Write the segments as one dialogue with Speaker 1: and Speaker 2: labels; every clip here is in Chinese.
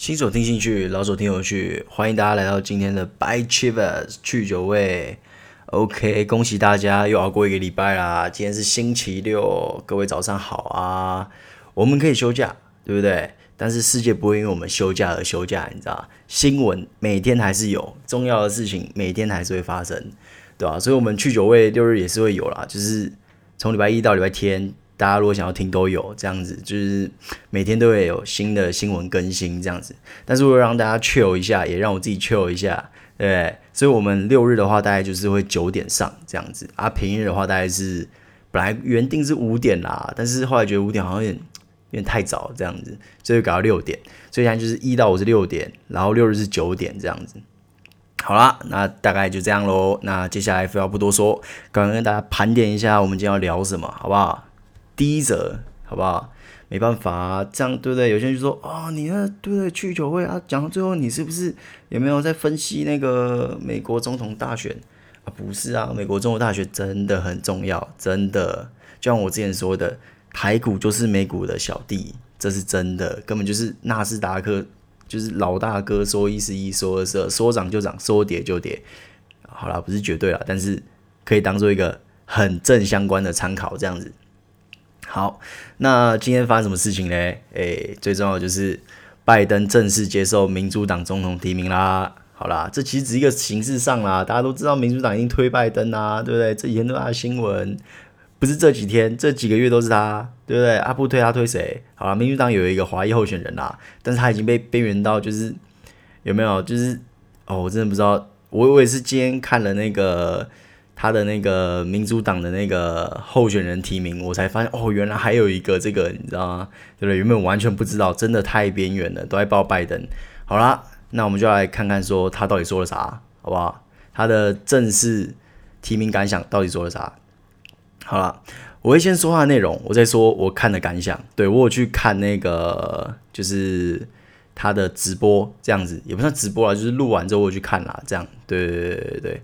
Speaker 1: 新手听兴趣，老手听有趣，欢迎大家来到今天的 By Chivas 去酒味。OK，恭喜大家又熬过一个礼拜啦！今天是星期六，各位早上好啊！我们可以休假，对不对？但是世界不会因为我们休假而休假，你知道？新闻每天还是有，重要的事情每天还是会发生，对吧？所以，我们去酒味六日也是会有啦，就是从礼拜一到礼拜天。大家如果想要听都有这样子，就是每天都会有新的新闻更新这样子。但是为了让大家 chill 一下，也让我自己 chill 一下，对？所以我们六日的话，大概就是会九点上这样子啊。平日的话，大概是本来原定是五点啦，但是后来觉得五点好像有点有点太早这样子，所以搞到六点。所以现在就是一到五是六点，然后六日是九点这样子。好啦，那大概就这样喽。那接下来废话不多说，赶快跟大家盘点一下，我们今天要聊什么，好不好？第一则，好不好？没办法啊，这样对不对？有些人就说，哦，你那对对？去酒会啊，讲到最后，你是不是有没有在分析那个美国总统大选啊？不是啊，美国总统大选真的很重要，真的。就像我之前说的，台股就是美股的小弟，这是真的，根本就是纳斯达克，就是老大哥说一是一，说二是二，说涨就涨，说跌就跌。好啦，不是绝对啦，但是可以当做一个很正相关的参考，这样子。好，那今天发生什么事情呢？诶、最重要就是拜登正式接受民主党总统提名啦。好啦，这其实只是一个形式上啦，大家都知道民主党已经推拜登啦，对不对？这几天都是他的新闻，不是这几天，这几个月都是他，对不对？阿布推他推谁？好啦，民主党有一个华裔候选人啦，但是他已经被边缘到，就是有没有？就是哦，我真的不知道，我我也是今天看了那个。他的那个民主党的那个候选人提名，我才发现哦，原来还有一个这个，你知道吗？对不对？原本完全不知道，真的太边缘了，都在报拜登。好啦，那我们就来看看说他到底说了啥，好不好？他的正式提名感想到底说了啥？好了，我会先说他的内容，我再说我看的感想。对，我有去看那个，就是他的直播，这样子也不算直播了，就是录完之后我去看啦，这样。对对对对对。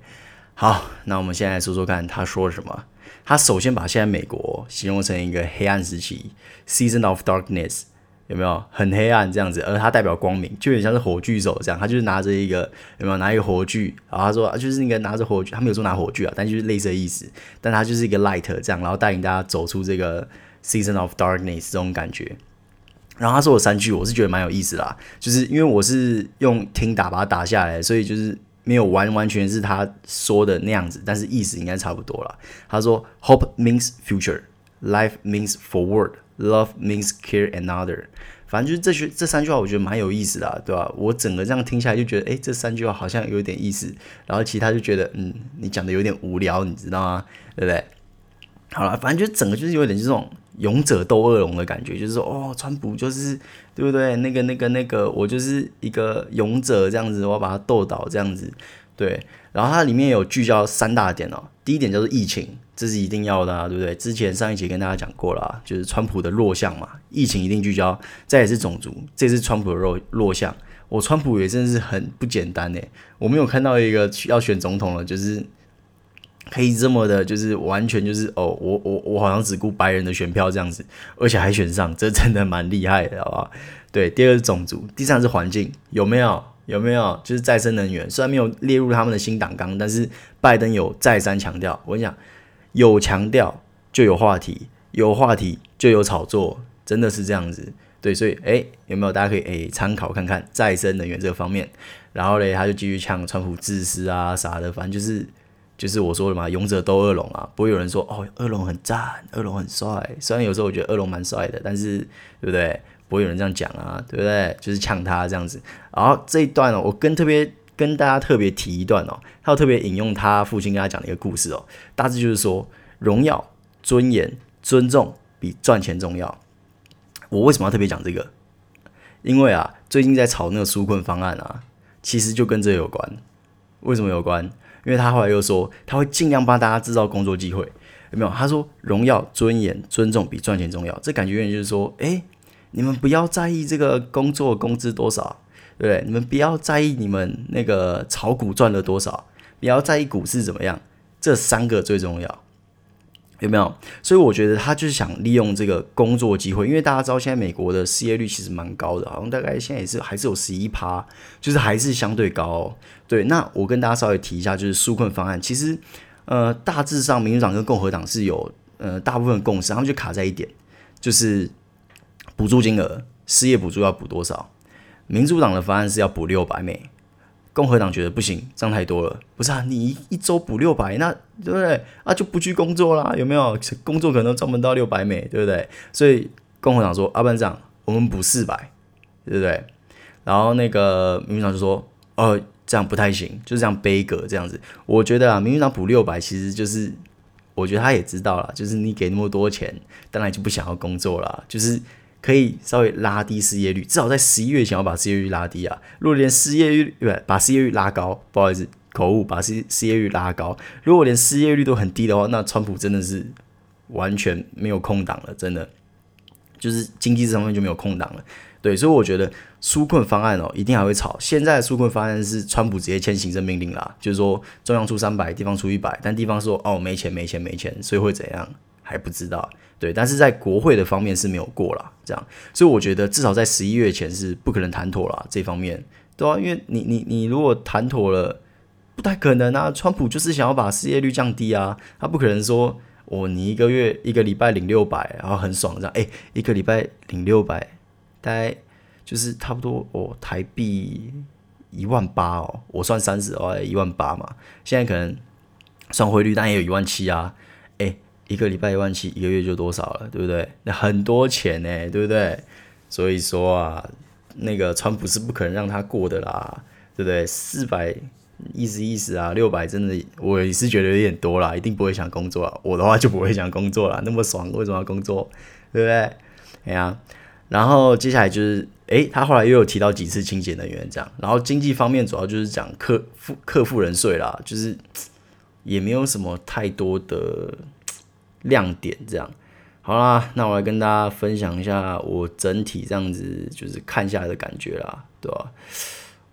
Speaker 1: 好，那我们现在说说看他说什么。他首先把现在美国形容成一个黑暗时期，season of darkness，有没有很黑暗这样子？而他代表光明，就有点像是火炬手这样。他就是拿着一个有没有拿一个火炬？然后他说就是那个拿着火炬，他没有说拿火炬啊，但就是类似的意思。但他就是一个 light 这样，然后带领大家走出这个 season of darkness 这种感觉。然后他说了三句，我是觉得蛮有意思啦，就是因为我是用听打把它打下来，所以就是。没有完完全是他说的那样子，但是意思应该差不多了。他说：“Hope means future, life means forward, love means care another。”反正就是这句这三句话，我觉得蛮有意思的，对吧？我整个这样听下来就觉得，诶，这三句话好像有点意思。然后其他就觉得，嗯，你讲的有点无聊，你知道吗？对不对？好了，反正就整个就是有点这种。勇者斗恶龙的感觉，就是说，哦，川普就是对不对？那个、那个、那个，我就是一个勇者这样子，我要把他斗倒这样子，对。然后它里面有聚焦三大点哦。第一点叫做疫情，这是一定要的啊，对不对？之前上一集跟大家讲过了，啊就是川普的弱项嘛，疫情一定聚焦。再也是种族，这是川普的弱弱项。我川普也真的是很不简单诶，我没有看到一个要选总统了，就是。可以这么的，就是完全就是哦，我我我好像只顾白人的选票这样子，而且还选上，这真的蛮厉害的，好不好？对，第二是种族，第三是环境，有没有？有没有？就是再生能源，虽然没有列入他们的新党纲，但是拜登有再三强调。我跟你讲，有强调就有话题，有话题就有炒作，真的是这样子。对，所以诶，有没有？大家可以诶参考看看再生能源这个方面。然后嘞，他就继续呛川普自私啊啥的，反正就是。就是我说的嘛，勇者斗恶龙啊，不会有人说哦，恶龙很赞，恶龙很帅。虽然有时候我觉得恶龙蛮帅的，但是对不对？不会有人这样讲啊，对不对？就是呛他这样子。然后这一段哦，我跟特别跟大家特别提一段哦，他有特别引用他父亲跟他讲的一个故事哦，大致就是说，荣耀、尊严、尊重比赚钱重要。我为什么要特别讲这个？因为啊，最近在炒那个纾困方案啊，其实就跟这有关。为什么有关？因为他后来又说，他会尽量帮大家制造工作机会，有没有？他说，荣耀、尊严、尊重比赚钱重要。这感觉有点就是说，诶，你们不要在意这个工作工资多少，对不对？你们不要在意你们那个炒股赚了多少，不要在意股市怎么样，这三个最重要。有没有？所以我觉得他就是想利用这个工作机会，因为大家知道现在美国的失业率其实蛮高的，好像大概现在也是还是有十一趴，就是还是相对高。对，那我跟大家稍微提一下，就是纾困方案，其实呃大致上民主党跟共和党是有呃大部分共识，他们就卡在一点，就是补助金额，失业补助要补多少？民主党的方案是要补六百美。共和党觉得不行，这样太多了。不是啊，你一周补六百，那对不对？啊，就不去工作啦，有没有？工作可能赚不到六百美，对不对？所以共和党说，啊，班长，我们补四百，对不对？然后那个民主党就说，哦，这样不太行，就是这样杯葛这样子。我觉得啊，民主党补六百，其实就是，我觉得他也知道了，就是你给那么多钱，当然就不想要工作了，就是。可以稍微拉低失业率，至少在十一月前要把失业率拉低啊！如果连失业率对，把失业率拉高，不好意思，口误，把失失业率拉高。如果连失业率都很低的话，那川普真的是完全没有空档了，真的就是经济这方面就没有空档了。对，所以我觉得纾困方案哦，一定还会吵。现在的纾困方案是川普直接签行政命令啦，就是说中央出三百，地方出一百，但地方说哦没钱没钱没钱，所以会怎样还不知道。对，但是在国会的方面是没有过啦，这样，所以我觉得至少在十一月前是不可能谈妥啦。这方面，对啊，因为你你你如果谈妥了，不太可能啊。川普就是想要把失业率降低啊，他不可能说哦，你一个月一个礼拜领六百，然后很爽这样，哎，一个礼拜领六百，大概就是差不多哦，台币一万八哦，我算三十哦，一万八嘛，现在可能算汇率，但也有一万七啊，哎。一个礼拜一万七，一个月就多少了，对不对？那很多钱呢，对不对？所以说啊，那个川普是不可能让他过的啦，对不对？四百意思意思啊，六百真的我也是觉得有点多啦，一定不会想工作啊。我的话就不会想工作了，那么爽，为什么要工作？对不对？哎呀，然后接下来就是，诶，他后来又有提到几次清洁能源这样，然后经济方面主要就是讲克富克富人税啦，就是 也没有什么太多的。亮点这样，好啦，那我来跟大家分享一下我整体这样子就是看下来的感觉啦，对吧？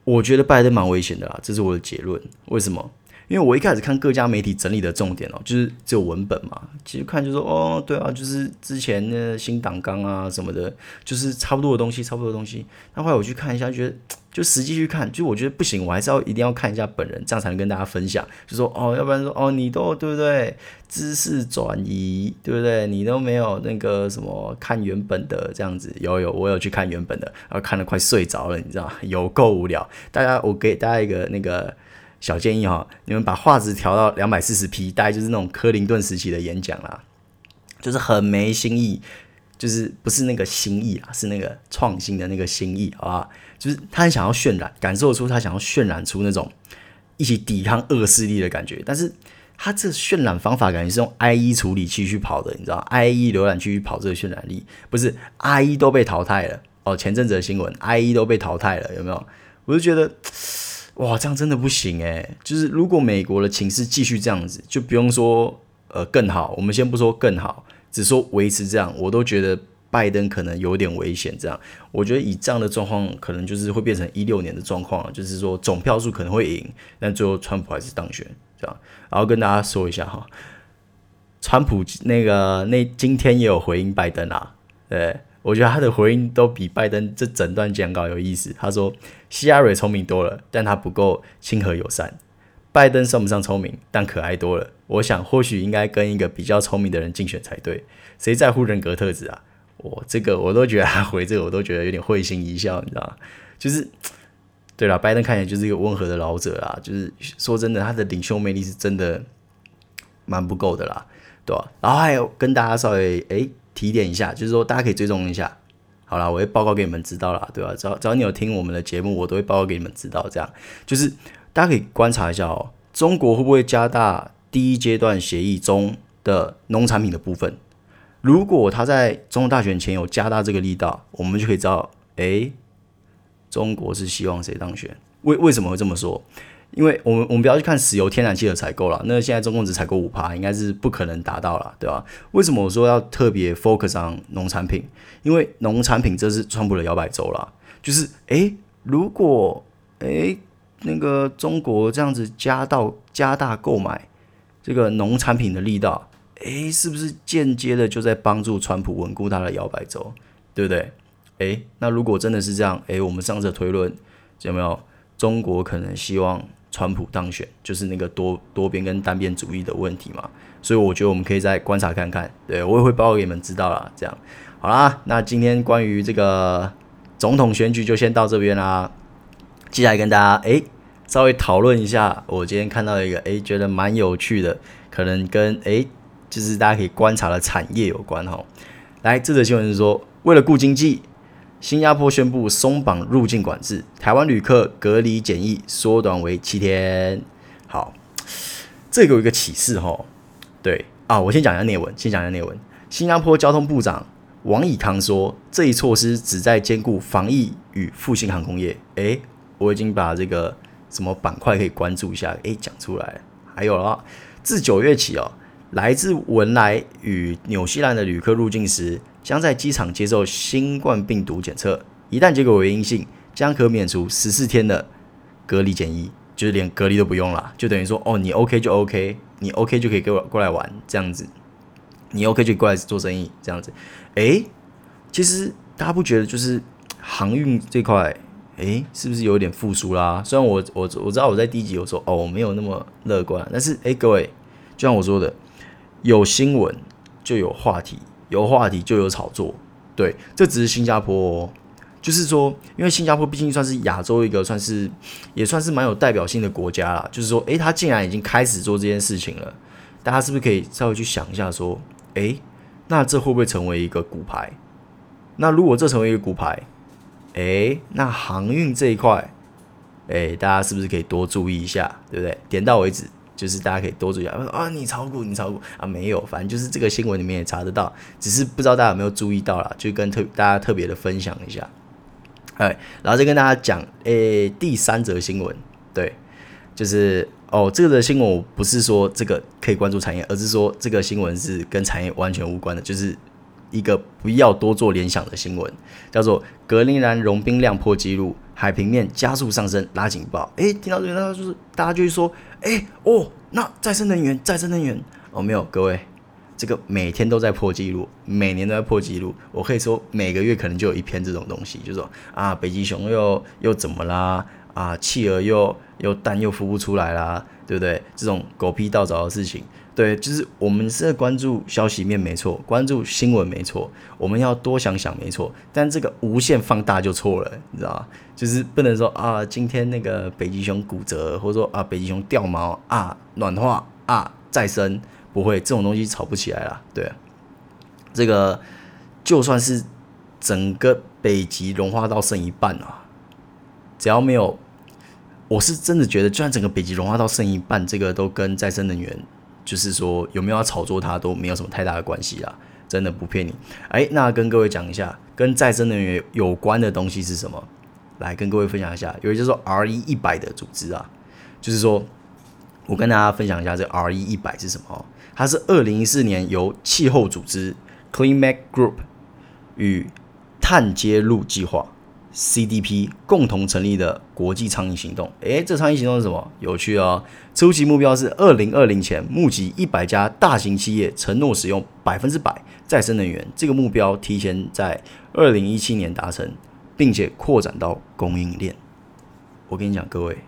Speaker 1: 我觉得拜登蛮危险的啦，这是我的结论。为什么？因为我一开始看各家媒体整理的重点哦，就是只有文本嘛，其实看就说哦，对啊，就是之前的新党纲啊什么的，就是差不多的东西，差不多的东西。那后来我去看一下，觉得。就实际去看，就我觉得不行，我还是要一定要看一下本人，这样才能跟大家分享。就说哦，要不然说哦，你都对不对？知识转移对不对？你都没有那个什么看原本的这样子，有有，我有去看原本的，然后看得快睡着了，你知道？有够无聊。大家，我给大家一个那个小建议哈，你们把画质调到两百四十 P，大概就是那种柯林顿时期的演讲啦，就是很没新意。就是不是那个新意啊，是那个创新的那个新意，好吧？就是他很想要渲染，感受出他想要渲染出那种一起抵抗恶势力的感觉。但是他这渲染方法感觉是用 IE 处理器去跑的，你知道？IE 浏览器去跑这个渲染力，不是 IE 都被淘汰了哦。前阵子的新闻，IE 都被淘汰了，有没有？我就觉得哇，这样真的不行诶。就是如果美国的情势继续这样子，就不用说呃更好，我们先不说更好。只说维持这样，我都觉得拜登可能有点危险。这样，我觉得以这样的状况，可能就是会变成一六年的状况，就是说总票数可能会赢，但最后川普还是当选。这样，然后跟大家说一下哈，川普那个那今天也有回应拜登啊。对，我觉得他的回应都比拜登这整段讲稿有意思。他说希拉蕊聪明多了，但他不够亲和友善。拜登算不上聪明，但可爱多了。我想或许应该跟一个比较聪明的人竞选才对。谁在乎人格特质啊？我这个我都觉得他回这个我都觉得有点会心一笑，你知道吗？就是对了，拜登看起来就是一个温和的老者啦。就是说真的，他的领袖魅力是真的蛮不够的啦，对吧？然后还有跟大家稍微诶提点一下，就是说大家可以追踪一下。好啦，我会报告给你们知道啦，对吧？只要只要你有听我们的节目，我都会报告给你们知道。这样就是。大家可以观察一下哦，中国会不会加大第一阶段协议中的农产品的部分？如果他在总统大选前有加大这个力道，我们就可以知道，诶，中国是希望谁当选？为为什么会这么说？因为我们我们不要去看石油、天然气的采购了，那现在中共只采购五趴，应该是不可能达到了，对吧？为什么我说要特别 focus on 农产品？因为农产品这是川普的摇摆州了，就是诶，如果诶。那个中国这样子加到加大购买这个农产品的力道，诶，是不是间接的就在帮助川普稳固他的摇摆州，对不对？诶，那如果真的是这样，诶，我们上次推论有没有中国可能希望川普当选，就是那个多多边跟单边主义的问题嘛？所以我觉得我们可以再观察看看，对，我也会报告给你们知道啦。这样好啦，那今天关于这个总统选举就先到这边啦。接下来跟大家诶稍微讨论一下，我今天看到一个诶觉得蛮有趣的，可能跟诶就是大家可以观察的产业有关哈。来，这则新闻是说，为了顾经济，新加坡宣布松绑入境管制，台湾旅客隔离检疫缩短为七天。好，这个有一个启示哈。对啊，我先讲一下内文，先讲一下内文。新加坡交通部长王以康说，这一措施旨在兼顾防疫与复兴航空业。诶。我已经把这个什么板块可以关注一下，诶，讲出来。还有啊，自九月起哦，来自文莱与纽西兰的旅客入境时，将在机场接受新冠病毒检测，一旦结果为阴性，将可免除十四天的隔离检疫，就是连隔离都不用了，就等于说，哦，你 OK 就 OK，你 OK 就可以给我过来玩这样子，你 OK 就过来做生意这样子。诶，其实大家不觉得就是航运这块？诶，是不是有点复苏啦？虽然我我我知道我在第一集有说哦，没有那么乐观，但是诶，各位，就像我说的，有新闻就有话题，有话题就有炒作。对，这只是新加坡哦，就是说，因为新加坡毕竟算是亚洲一个算是也算是蛮有代表性的国家啦。就是说，诶，他竟然已经开始做这件事情了，大家是不是可以稍微去想一下，说，诶，那这会不会成为一个骨牌？那如果这成为一个骨牌？诶，那航运这一块，诶，大家是不是可以多注意一下，对不对？点到为止，就是大家可以多注意一下。啊，你炒股，你炒股啊？没有，反正就是这个新闻里面也查得到，只是不知道大家有没有注意到啦，就跟特大家特别的分享一下。哎，然后再跟大家讲，诶，第三则新闻，对，就是哦，这个的新闻我不是说这个可以关注产业，而是说这个新闻是跟产业完全无关的，就是。一个不要多做联想的新闻，叫做格陵兰融冰量破纪录，海平面加速上升，拉警报。诶，听到这边，那就是大家就会说，诶，哦，那再生能源，再生能源，哦，没有，各位，这个每天都在破纪录，每年都在破纪录。我可以说每个月可能就有一篇这种东西，就是说啊，北极熊又又怎么啦？啊，企鹅又又蛋又孵不出来啦，对不对？这种狗屁倒灶的事情。对，就是我们是在关注消息面没错，关注新闻没错，我们要多想想没错，但这个无限放大就错了，你知道吗？就是不能说啊，今天那个北极熊骨折，或者说啊，北极熊掉毛啊，暖化啊，再生，不会，这种东西吵不起来了。对，这个就算是整个北极融化到剩一半啊，只要没有，我是真的觉得，就算整个北极融化到剩一半，这个都跟再生能源。就是说有没有要炒作它都没有什么太大的关系啦，真的不骗你。哎，那跟各位讲一下，跟再生能源有关的东西是什么？来跟各位分享一下，有一个叫做 R E 一百的组织啊，就是说我跟大家分享一下这 R E 一百是什么？它是二零一四年由气候组织 Climate Group 与碳揭露计划。CDP 共同成立的国际倡议行动，诶，这倡议行动是什么？有趣哦！初期目标是二零二零前募集一百家大型企业承诺使用百分之百再生能源，这个目标提前在二零一七年达成，并且扩展到供应链。我跟你讲，各位，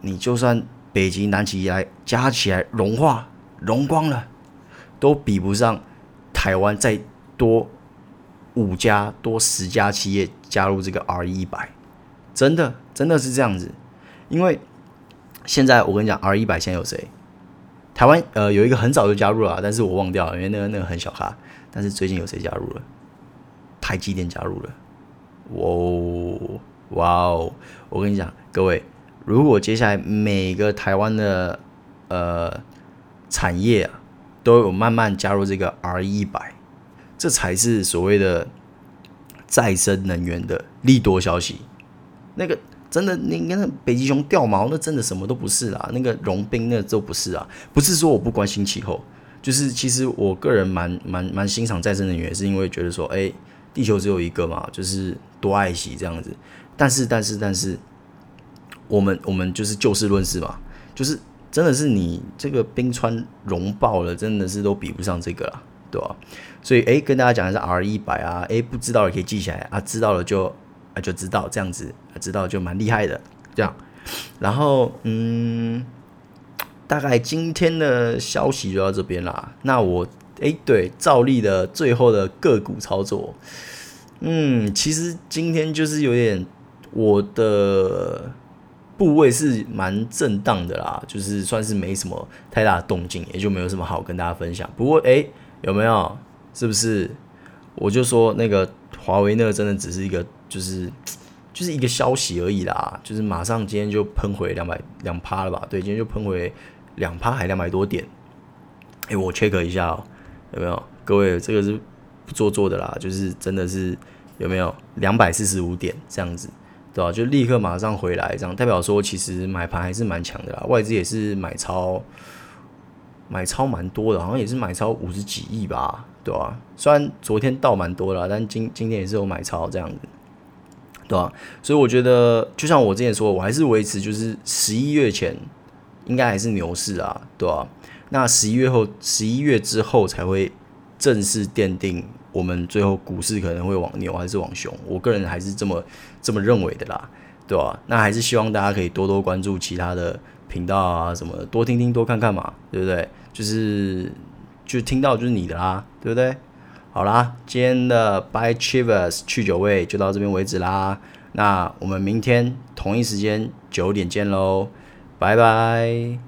Speaker 1: 你就算北极、南极来加起来融化融光了，都比不上台湾再多五家多十家企业。加入这个 RE 一百，真的真的是这样子，因为现在我跟你讲，RE 一百现在有谁？台湾呃有一个很早就加入了，但是我忘掉了，因为那个那个很小咖。但是最近有谁加入了？台积电加入了，哇哇哦！我跟你讲，各位，如果接下来每个台湾的呃产业啊都有慢慢加入这个 RE 一百，这才是所谓的。再生能源的利多消息，那个真的，你看北极熊掉毛，那真的什么都不是啦。那个融冰，那都不是啊。不是说我不关心气候，就是其实我个人蛮蛮蛮欣赏再生能源，是因为觉得说，哎，地球只有一个嘛，就是多爱惜这样子。但是，但是，但是，我们我们就是就事论事嘛，就是真的是你这个冰川融爆了，真的是都比不上这个了，对吧？所以诶，跟大家讲的是 R 一百啊，诶，不知道也可以记起来啊，知道了就啊就知道这样子，知道就蛮厉害的这样。然后嗯，大概今天的消息就到这边啦。那我诶，对，照例的最后的个股操作，嗯，其实今天就是有点我的。部位是蛮震荡的啦，就是算是没什么太大的动静，也就没有什么好跟大家分享。不过，诶、有没有？是不是？我就说那个华为那个真的只是一个，就是就是一个消息而已啦。就是马上今天就喷回两百两趴了吧？对，今天就喷回两趴，还两百多点。诶、欸，我 check 一下哦、有没有？各位，这个是不做作的啦，就是真的是有没有两百四十五点这样子？对吧？就立刻马上回来，这样代表说其实买盘还是蛮强的啦。外资也是买超，买超蛮多的，好像也是买超五十几亿吧，对吧？虽然昨天倒蛮多了，但今今天也是有买超这样子，对吧？所以我觉得，就像我之前说，我还是维持就是十一月前应该还是牛市啊，对吧？那十一月后，十一月之后才会正式奠定。我们最后股市可能会往牛还是往熊？我个人还是这么这么认为的啦，对吧？那还是希望大家可以多多关注其他的频道啊什么的，多听听多看看嘛，对不对？就是就听到就是你的啦，对不对？好啦，今天的 By Chivas 去酒味就到这边为止啦。那我们明天同一时间九点见喽，拜拜。